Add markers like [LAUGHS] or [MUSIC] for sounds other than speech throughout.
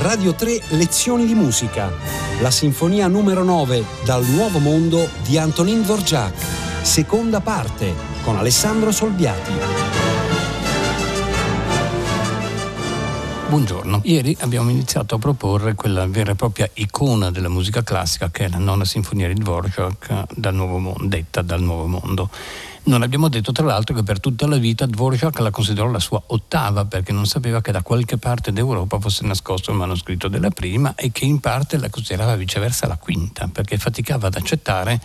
Radio 3 Lezioni di musica. La sinfonia numero 9 dal Nuovo Mondo di Antonin Dvorak. Seconda parte con Alessandro Solbiati. Buongiorno, ieri abbiamo iniziato a proporre quella vera e propria icona della musica classica che è la nona sinfonia di Dvorak dal Nuovo detta dal Nuovo Mondo. Non abbiamo detto tra l'altro che per tutta la vita Dvorak la considerò la sua ottava perché non sapeva che da qualche parte d'Europa fosse nascosto il manoscritto della prima e che in parte la considerava viceversa la quinta perché faticava ad accettare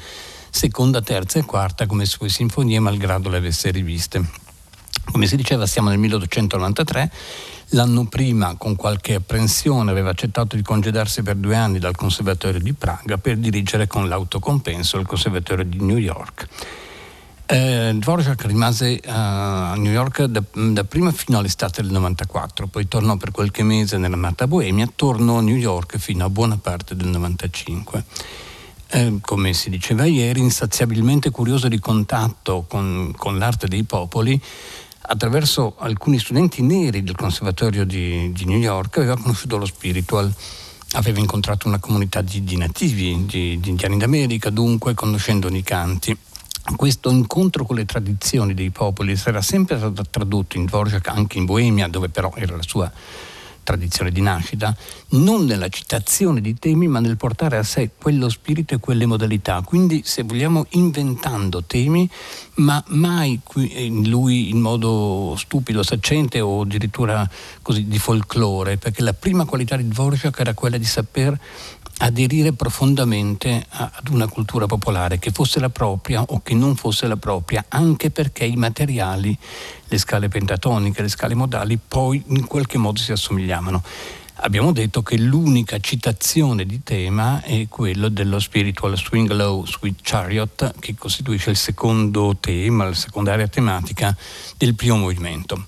seconda, terza e quarta come sue sinfonie malgrado le avesse riviste. Come si diceva siamo nel 1893 L'anno prima, con qualche apprensione, aveva accettato di congedarsi per due anni dal Conservatorio di Praga per dirigere con l'autocompenso il Conservatorio di New York. Eh, Dvorak rimase uh, a New York da, da, prima fino all'estate del 94, poi tornò per qualche mese nell'amata Boemia, tornò a New York fino a buona parte del 95. Eh, come si diceva ieri, insaziabilmente curioso di contatto con, con l'arte dei popoli, attraverso alcuni studenti neri del Conservatorio di, di New York aveva conosciuto lo spiritual aveva incontrato una comunità di, di nativi, di, di, indiani d'America, dunque conoscendone i canti questo incontro con le tradizioni dei popoli sarà sempre stato tradotto in Dvorak anche in Boemia, dove però era la sua tradizione di nascita, non nella citazione di temi, ma nel portare a sé quello spirito e quelle modalità. Quindi, se vogliamo, inventando temi, ma mai in lui in modo stupido, saccente o addirittura così di folklore, perché la prima qualità di Dvorak era quella di saper aderire profondamente ad una cultura popolare, che fosse la propria o che non fosse la propria, anche perché i materiali, le scale pentatoniche, le scale modali, poi in qualche modo si assomigliavano. Abbiamo detto che l'unica citazione di tema è quello dello Spiritual Swing Low Sweet Chariot, che costituisce il secondo tema, la seconda area tematica del primo movimento.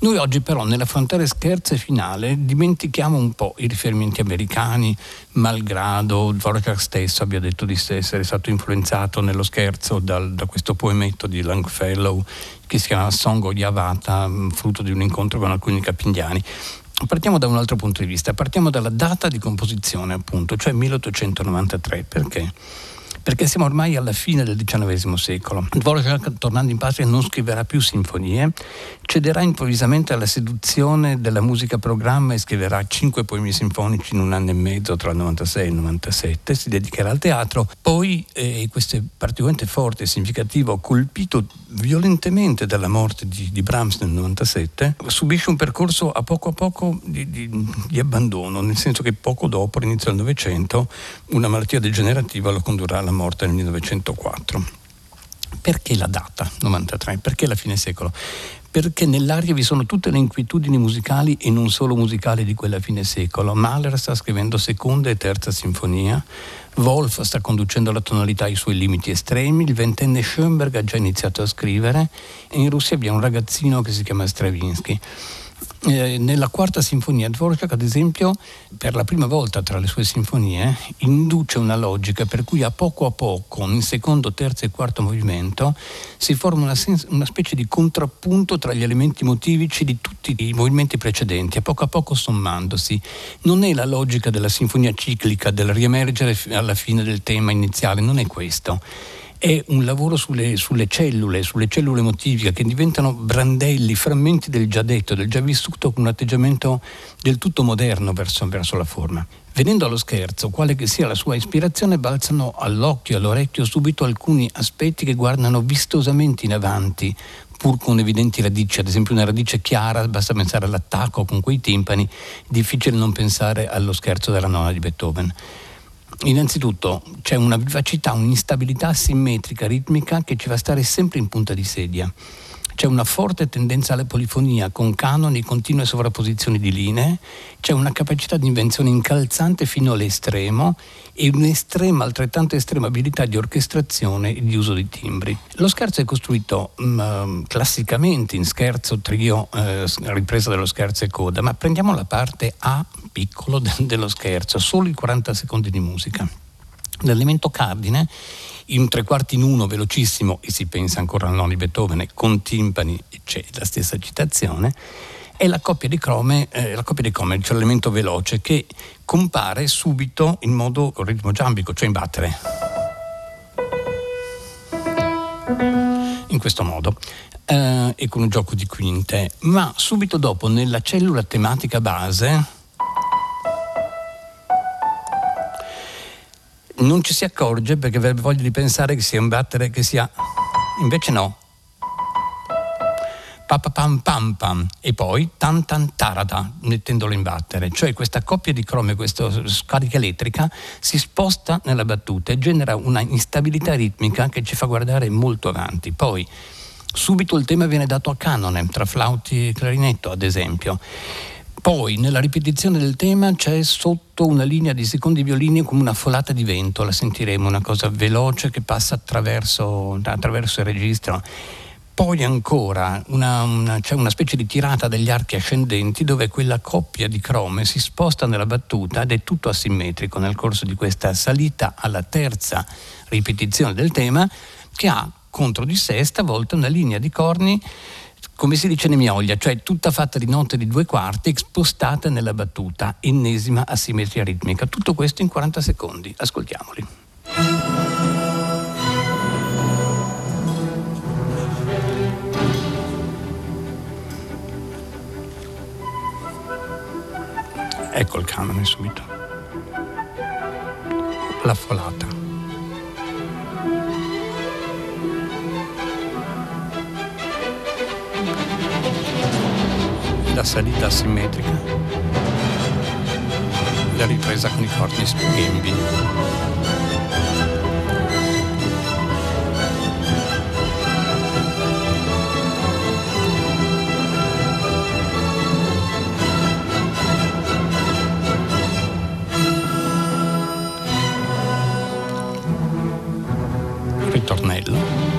Noi oggi però nell'affrontare scherzo finale dimentichiamo un po' i riferimenti americani, malgrado Dvorak stesso abbia detto di essere stato influenzato nello scherzo dal, da questo poemetto di Longfellow che si chiama Song of Yavata, frutto di un incontro con alcuni capi indiani. Partiamo da un altro punto di vista, partiamo dalla data di composizione appunto, cioè 1893, perché? Perché siamo ormai alla fine del XIX secolo. Dvorak, tornando in patria, non scriverà più sinfonie, cederà improvvisamente alla seduzione della musica programma e scriverà cinque poemi sinfonici in un anno e mezzo tra il 96 e il 97, si dedicherà al teatro, poi, e eh, questo è particolarmente forte e significativo, colpito violentemente dalla morte di, di, Brahms nel 97, subisce un percorso a poco a poco di, di, di abbandono, nel senso che poco dopo, all'inizio del Novecento, una malattia degenerativa lo condurrà alla morte nel 1904. Perché la data 93? Perché la fine secolo? Perché nell'aria vi sono tutte le inquietudini musicali e non solo musicali di quella fine secolo. Mahler sta scrivendo seconda e terza sinfonia, Wolf sta conducendo la tonalità ai suoi limiti estremi, il ventenne Schoenberg ha già iniziato a scrivere e in Russia abbiamo un ragazzino che si chiama Stravinsky. Eh, nella quarta sinfonia Dvorak, ad esempio, per la prima volta tra le sue sinfonie, induce una logica per cui a poco a poco, in secondo, terzo e quarto movimento, si forma una, sens- una specie di contrappunto tra gli elementi motivici di tutti i movimenti precedenti, a poco a poco sommandosi. Non è la logica della sinfonia ciclica, del riemergere alla fine del tema iniziale, non è questo è un lavoro sulle, sulle, cellule, sulle cellule emotiche che diventano brandelli, frammenti del già detto, del già vissuto con un atteggiamento del tutto moderno verso, verso la forma. Venendo allo scherzo, quale che sia la sua ispirazione, balzano all'occhio all'orecchio subito alcuni aspetti che guardano vistosamente in avanti, pur con evidenti radici, ad esempio una radice chiara, basta pensare all'attacco con quei timpani, difficile non pensare allo scherzo della nonna di Beethoven. Innanzitutto c'è una vivacità, un'instabilità simmetrica, ritmica che ci fa stare sempre in punta di sedia. C'è una forte tendenza alla polifonia con canoni e continue sovrapposizioni di linee, c'è una capacità di invenzione incalzante fino all'estremo e un'estrema, altrettanto estrema abilità di orchestrazione e di uso di timbri. Lo scherzo è costruito mh, mm, classicamente in scherzo, trio, eh, ripresa dello scherzo e coda, ma prendiamo la parte A piccolo de- [LAUGHS] dello scherzo, solo i 40 secondi di musica. L'elemento cardine in tre quarti in uno velocissimo e si pensa ancora al nonno di Beethoven con timpani e c'è la stessa citazione è la coppia di crome, eh, la coppia di crome, cioè l'elemento veloce che compare subito in modo ritmo giambico, cioè in battere. In questo modo. Eh, e con un gioco di quinte, ma subito dopo nella cellula tematica base non ci si accorge perché avrebbe voglia di pensare che sia un battere che sia... Invece no. Pam pam pam e poi tan tan tarata mettendolo in battere. Cioè questa coppia di crome, questa scarica elettrica si sposta nella battuta e genera una instabilità ritmica che ci fa guardare molto avanti. Poi subito il tema viene dato a canone, tra flauti e clarinetto ad esempio. Poi nella ripetizione del tema c'è sotto una linea di secondi violini come una folata di vento, la sentiremo, una cosa veloce che passa attraverso, attraverso il registro. Poi ancora una, una, c'è una specie di tirata degli archi ascendenti dove quella coppia di crome si sposta nella battuta ed è tutto asimmetrico nel corso di questa salita alla terza ripetizione del tema che ha contro di sé stavolta una linea di corni come si dice nemioglia, cioè tutta fatta di note di due quarti spostata nella battuta, ennesima asimmetria ritmica. Tutto questo in 40 secondi. Ascoltiamoli. Ecco il canone subito. La folata. La salita simmetrica, la ripresa con i corni spieghi. ritornello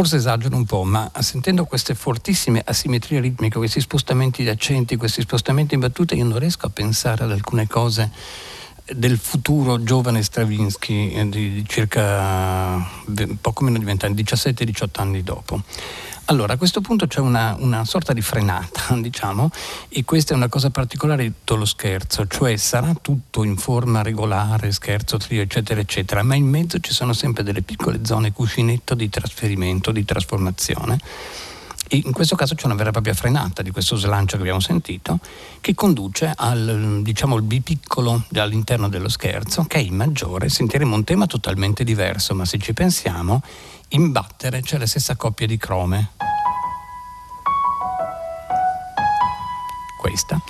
Forse esagero un po', ma sentendo queste fortissime asimmetrie ritmiche, questi spostamenti di accenti, questi spostamenti in battute, io non riesco a pensare ad alcune cose del futuro giovane Stravinsky eh, di circa poco meno di 20 anni, 17-18 anni dopo. Allora, a questo punto c'è una, una, sorta di frenata, [LAUGHS] diciamo, e questa è una cosa particolare di tutto lo scherzo, cioè sarà tutto in forma regolare, scherzo, trio, eccetera, eccetera, ma in mezzo ci sono sempre delle piccole zone cuscinetto di trasferimento, di trasformazione. E in questo caso c'è una vera e propria frenata di questo slancio che abbiamo sentito, che conduce al diciamo, il B piccolo all'interno dello scherzo, che è in maggiore. Sentiremo un tema totalmente diverso, ma se ci pensiamo, in battere c'è la stessa coppia di crome. Questa.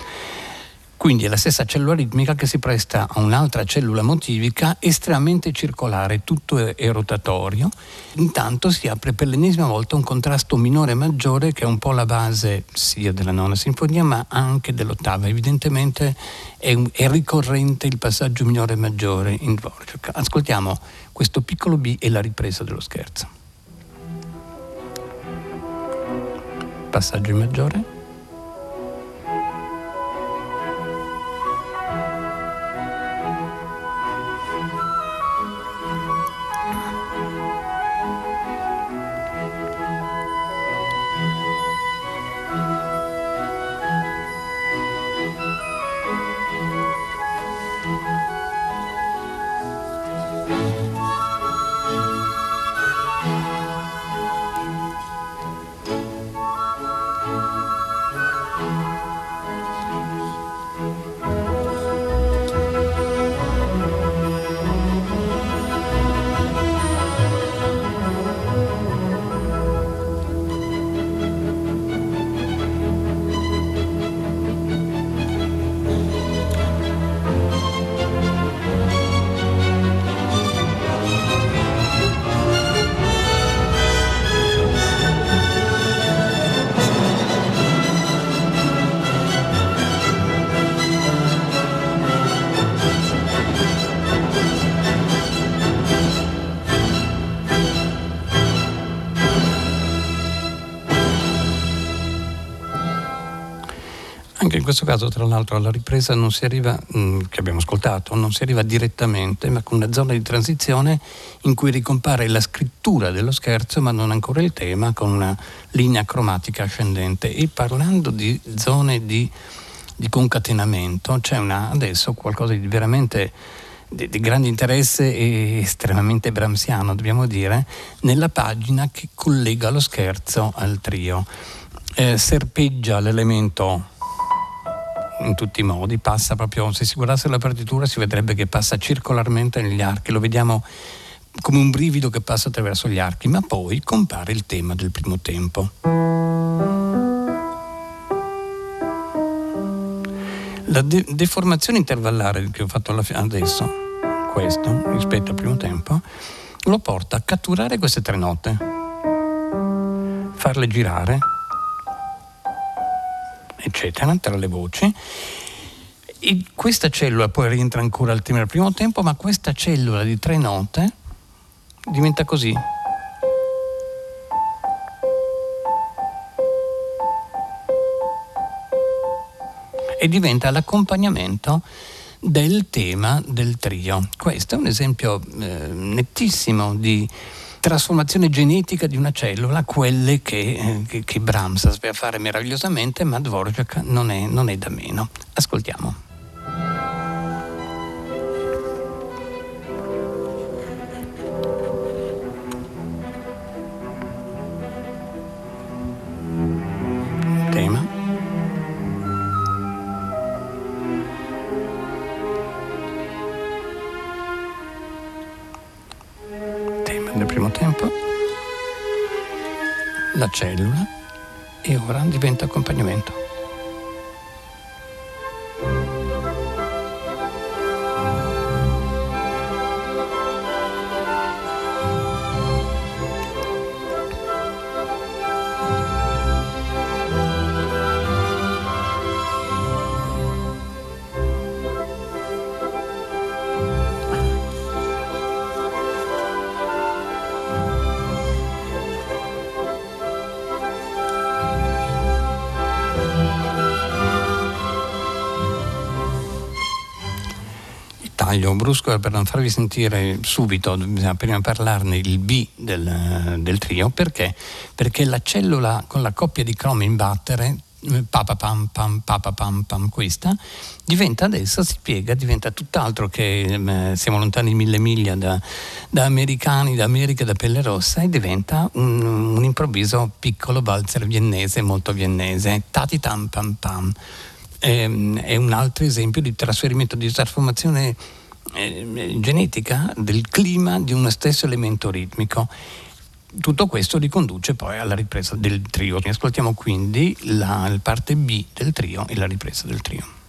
Quindi è la stessa cellula ritmica che si presta a un'altra cellula motivica estremamente circolare, tutto è, rotatorio. Intanto si apre per l'ennesima volta un contrasto minore maggiore che è un po' la base sia della nona sinfonia ma anche dell'ottava. Evidentemente è, è ricorrente il passaggio minore maggiore in Dvorak. Ascoltiamo questo piccolo B e la ripresa dello scherzo. Passaggio in maggiore. Questo caso, tra l'altro, alla ripresa non si arriva, mm, che abbiamo ascoltato, non si arriva direttamente, ma con una zona di transizione in cui ricompare la scrittura dello scherzo, ma non ancora il tema, con una linea cromatica ascendente. E parlando di zone di, di concatenamento, c'è una, adesso qualcosa di veramente di, di, grande interesse e estremamente bramsiano, dobbiamo dire, nella pagina che collega lo scherzo al trio. Eh, serpeggia l'elemento in tutti i modi, passa proprio, se si guardasse la partitura si vedrebbe che passa circolarmente negli archi, lo vediamo come un brivido che passa attraverso gli archi, ma poi compare il tema del primo tempo. La de- deformazione intervallare che ho fatto adesso, questo, rispetto al primo tempo, lo porta a catturare queste tre note, farle girare, eccetera, tra le voci. E questa cellula poi rientra ancora al tema del primo tempo, ma questa cellula di tre note diventa così. e diventa l'accompagnamento del tema del trio. Questo è un esempio eh, nettissimo di trasformazione genetica di una cellula, quelle che, eh, che, che Brahms sapeva fare meravigliosamente, ma Dvorak non è, non è da meno. Ascoltiamo. Cellula e ora diventa accompagnamento. Taglio brusco per non farvi sentire subito, bisogna prima parlarne il B del, del trio, perché? Perché la cellula con la coppia di cromi in battere papa pam pam papa pam pam questa diventa adesso si piega diventa tutt'altro che eh, siamo lontani mille miglia da, da, americani da America da pelle rossa e diventa un, un improvviso piccolo valzer viennese molto viennese. Tati tam pam pam. Ehm, è un altro esempio di trasferimento di trasformazione eh, genetica del clima di uno stesso elemento ritmico. Tutto questo riconduce poi alla ripresa del trio. Ascoltiamo quindi la parte B del trio e la ripresa del trio.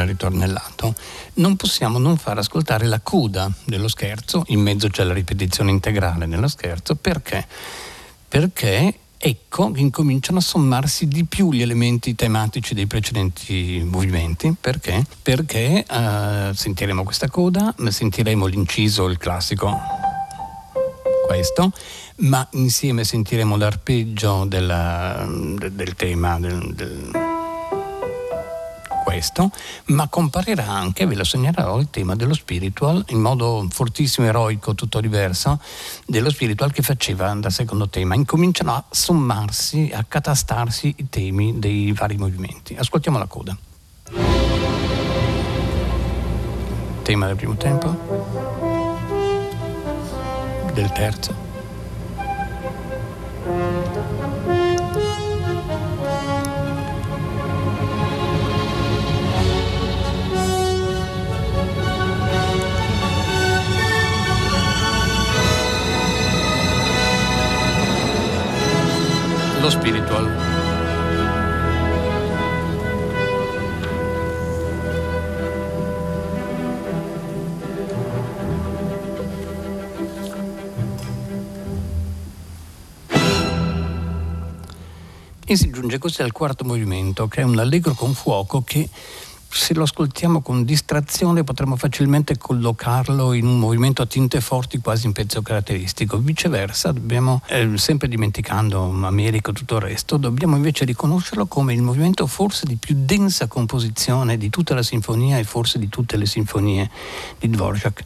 Era ritornellato, non possiamo non far ascoltare la coda dello scherzo, in mezzo c'è la ripetizione integrale dello scherzo, perché? Perché ecco che incominciano a sommarsi di più gli elementi tematici dei precedenti movimenti. Perché? Perché uh, sentiremo questa coda, sentiremo l'inciso, il classico, questo, ma insieme sentiremo l'arpeggio della, del tema del, del questo, ma comparirà anche, ve lo segnalerò, il tema dello spiritual in modo fortissimo, eroico, tutto diverso, dello spiritual che faceva da secondo tema. Incominciano a sommarsi, a catastarsi i temi dei vari movimenti. Ascoltiamo la coda. Tema del primo tempo, del terzo. Spiritual. E si giunge così al quarto movimento, che è un allegro con fuoco che se lo ascoltiamo con distrazione potremmo facilmente collocarlo in un movimento a tinte forti quasi in pezzo caratteristico. Viceversa, dobbiamo, eh, sempre dimenticando America e tutto il resto, dobbiamo invece riconoscerlo come il movimento forse di più densa composizione di tutta la sinfonia e forse di tutte le sinfonie di Dvorak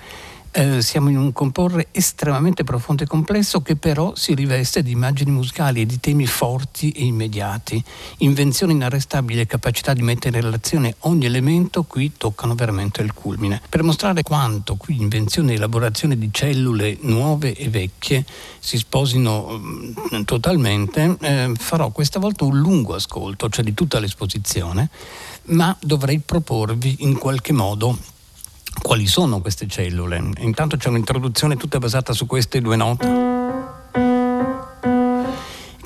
eh, siamo in un comporre estremamente profondo e complesso che però si riveste di immagini musicali e di temi forti e immediati. Invenzione inarrestabile e capacità di mettere in relazione ogni elemento qui toccano veramente il culmine. Per mostrare quanto qui invenzione e elaborazione di cellule nuove e vecchie si sposino mh, mm, totalmente, eh, farò questa volta un lungo ascolto, cioè di tutta l'esposizione, ma dovrei proporvi in qualche modo quali sono queste cellule. Intanto c'è un'introduzione tutta basata su queste due note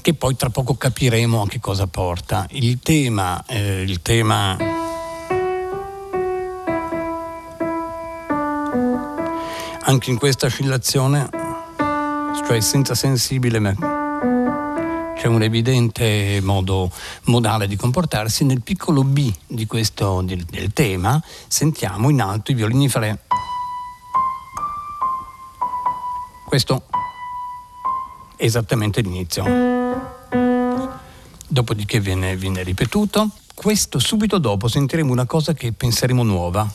che poi tra poco capiremo a che cosa porta. Il tema, eh, il tema anche in questa oscillazione, cioè senza sensibile c'è un evidente modo modale di comportarsi. Nel piccolo B di questo, del, del tema sentiamo in alto i violini fare. Questo è esattamente l'inizio. Dopodiché viene, viene ripetuto. Questo subito dopo sentiremo una cosa che penseremo nuova.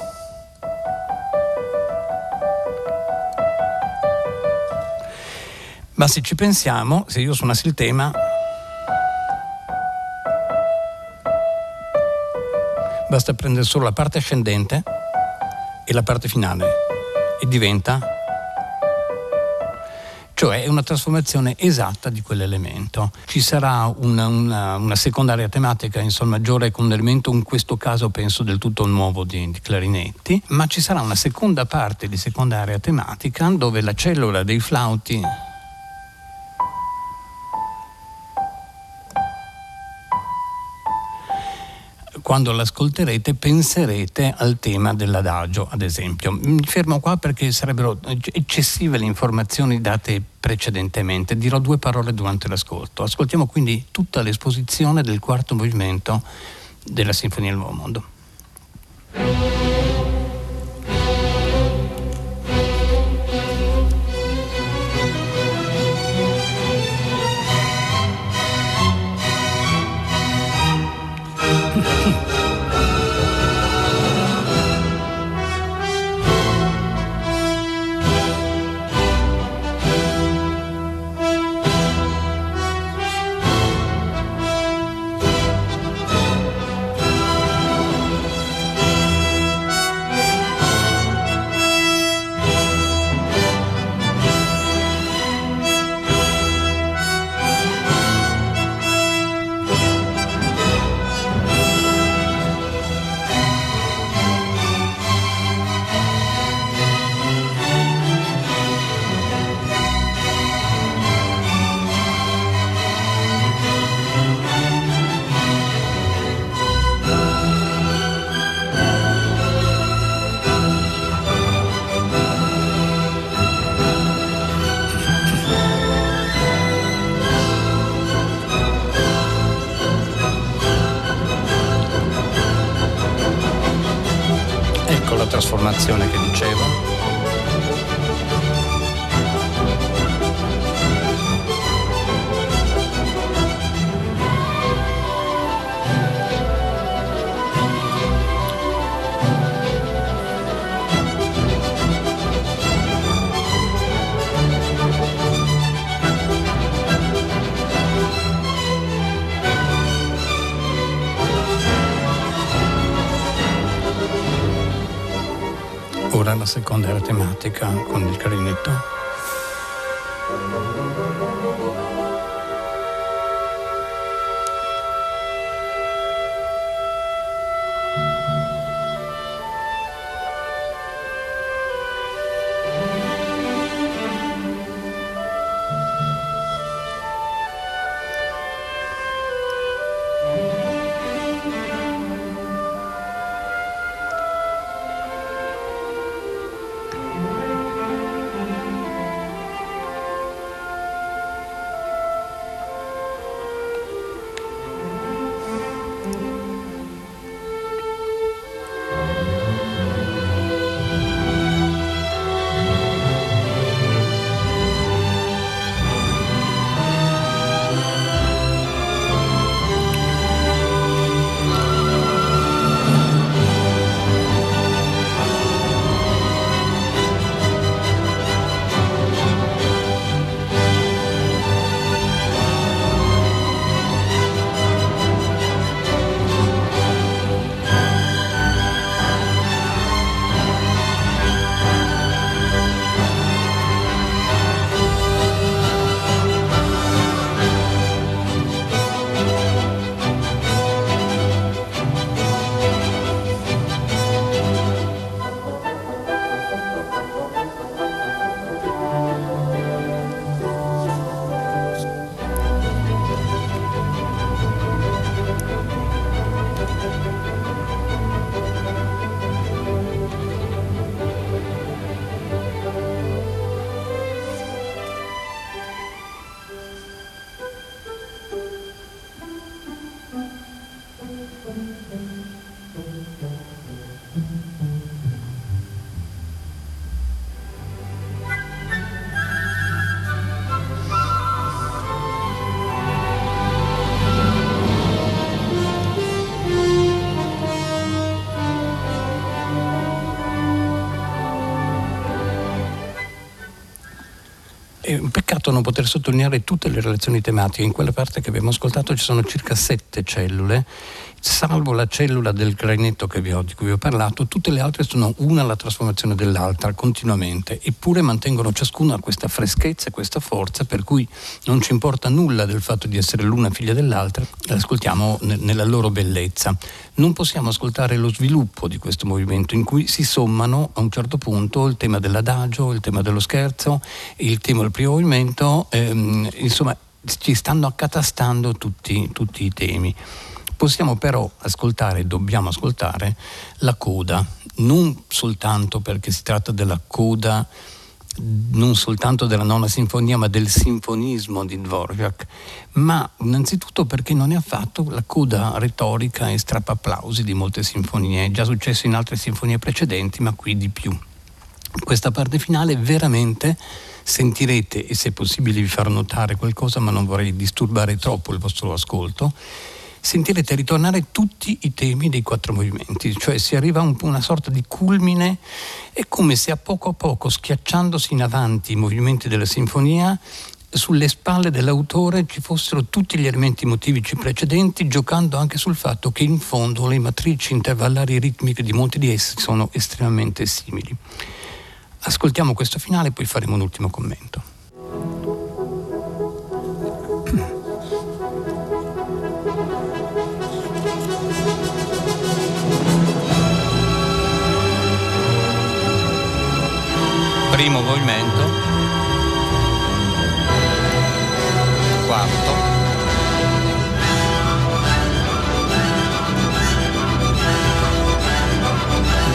Ma se ci pensiamo, se io suonassi il tema, basta prendere solo la parte ascendente e la parte finale e diventa cioè è una trasformazione esatta di quell'elemento. Ci sarà una, una, una secondaria tematica in sol maggiore con un elemento, in questo caso penso del tutto nuovo di, di, clarinetti, ma ci sarà una seconda parte di secondaria tematica dove la cellula dei flauti quando l'ascolterete penserete al tema dell'adagio, ad esempio. Mi fermo qua perché sarebbero eccessive le informazioni date precedentemente. Dirò due parole durante l'ascolto. Ascoltiamo quindi tutta l'esposizione del quarto movimento della Sinfonia del Nuovo Mondo. La seconda era tematica con il clarinetto. Peccato non poter sottolineare tutte le relazioni tematiche. In quella parte che abbiamo ascoltato ci sono circa sette cellule salvo la cellula del clarinetto ho, di cui vi ho parlato, tutte le altre sono una alla trasformazione dell'altra continuamente, eppure mantengono ciascuna questa freschezza questa forza, per cui non ci importa nulla del fatto di essere l'una figlia dell'altra, le ascoltiamo ne- nella loro bellezza. Non possiamo ascoltare lo sviluppo di questo movimento in cui si sommano a un certo punto il tema dell'adagio, il tema dello scherzo, il tema del primo movimento, ehm, insomma ci stanno accatastando tutti, tutti i temi. Possiamo però ascoltare, dobbiamo ascoltare la coda, non soltanto perché si tratta della coda non soltanto della nona sinfonia, ma del sinfonismo di Dvorak, ma innanzitutto perché non è affatto la coda retorica e strappa applausi di molte sinfonie. È già successo in altre sinfonie precedenti, ma qui di più. Questa parte finale veramente sentirete, e se possibile vi farò notare qualcosa, ma non vorrei disturbare troppo il vostro ascolto, sentirete ritornare tutti i temi dei quattro movimenti, cioè si arriva a un, una sorta di culmine, è come se a poco a poco, schiacciandosi in avanti i movimenti della sinfonia, sulle spalle dell'autore ci fossero tutti gli elementi motivici precedenti, giocando anche sul fatto che in fondo le matrici intervallari ritmiche di molti di essi sono estremamente simili. Ascoltiamo questo finale e poi faremo un ultimo commento. primo movimento,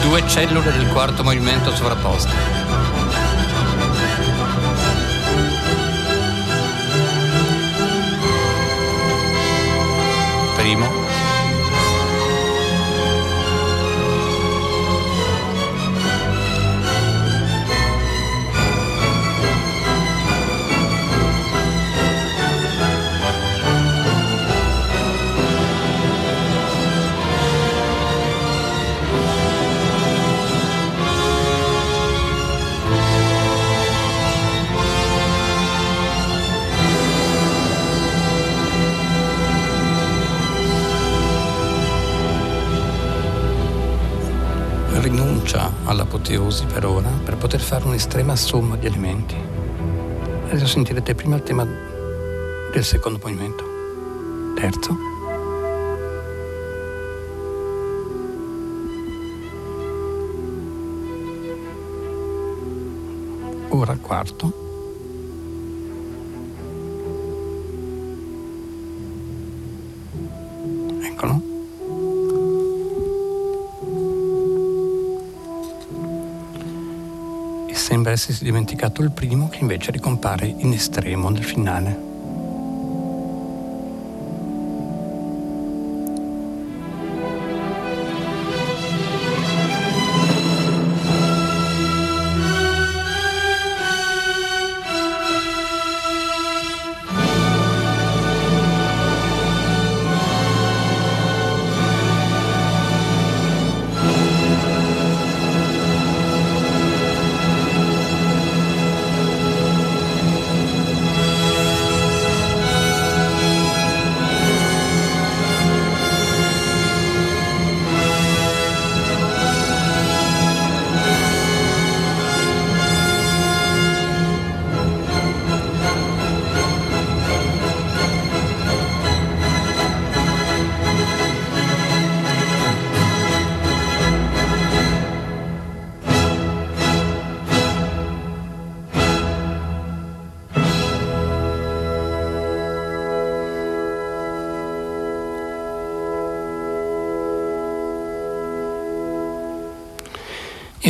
due cellule del quarto movimento sovrapposte. All'apoteosi per ora per poter fare un'estrema somma di elementi. Adesso sentirete prima il tema del secondo movimento. Terzo. Ora quarto. Essersi dimenticato il primo che invece ricompare in estremo nel finale.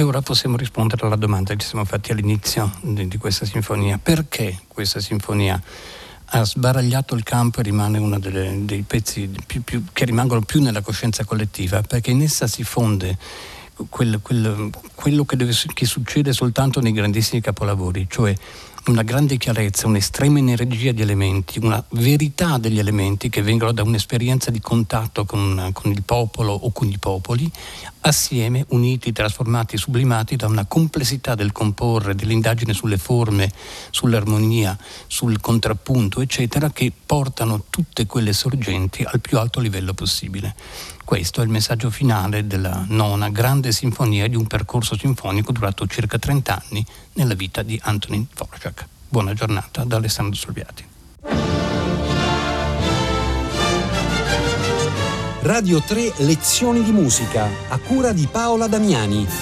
E ora possiamo rispondere alla domanda che ci siamo fatti all'inizio di, di questa sinfonia. Perché questa sinfonia ha sbaragliato il campo e rimane uno delle, dei pezzi più, più, che rimangono più nella coscienza collettiva? Perché in essa si fonde quel, quel, quello che, deve, che succede soltanto nei grandissimi capolavori, cioè una grande chiarezza, un'estrema energia di elementi, una verità degli elementi che vengono da un'esperienza di contatto con, con, il popolo o con i popoli, assieme, uniti, trasformati, sublimati da una complessità del comporre, dell'indagine sulle forme, sull'armonia, sul contrappunto, eccetera, che portano tutte quelle sorgenti al più alto livello possibile. Questo è il messaggio finale della nona grande sinfonia di un percorso sinfonico durato circa 30 anni nella vita di Antonin Dvorak. Buona giornata da Alessandro Solviati. Radio 3 Lezioni di musica a cura di Paola Damiani.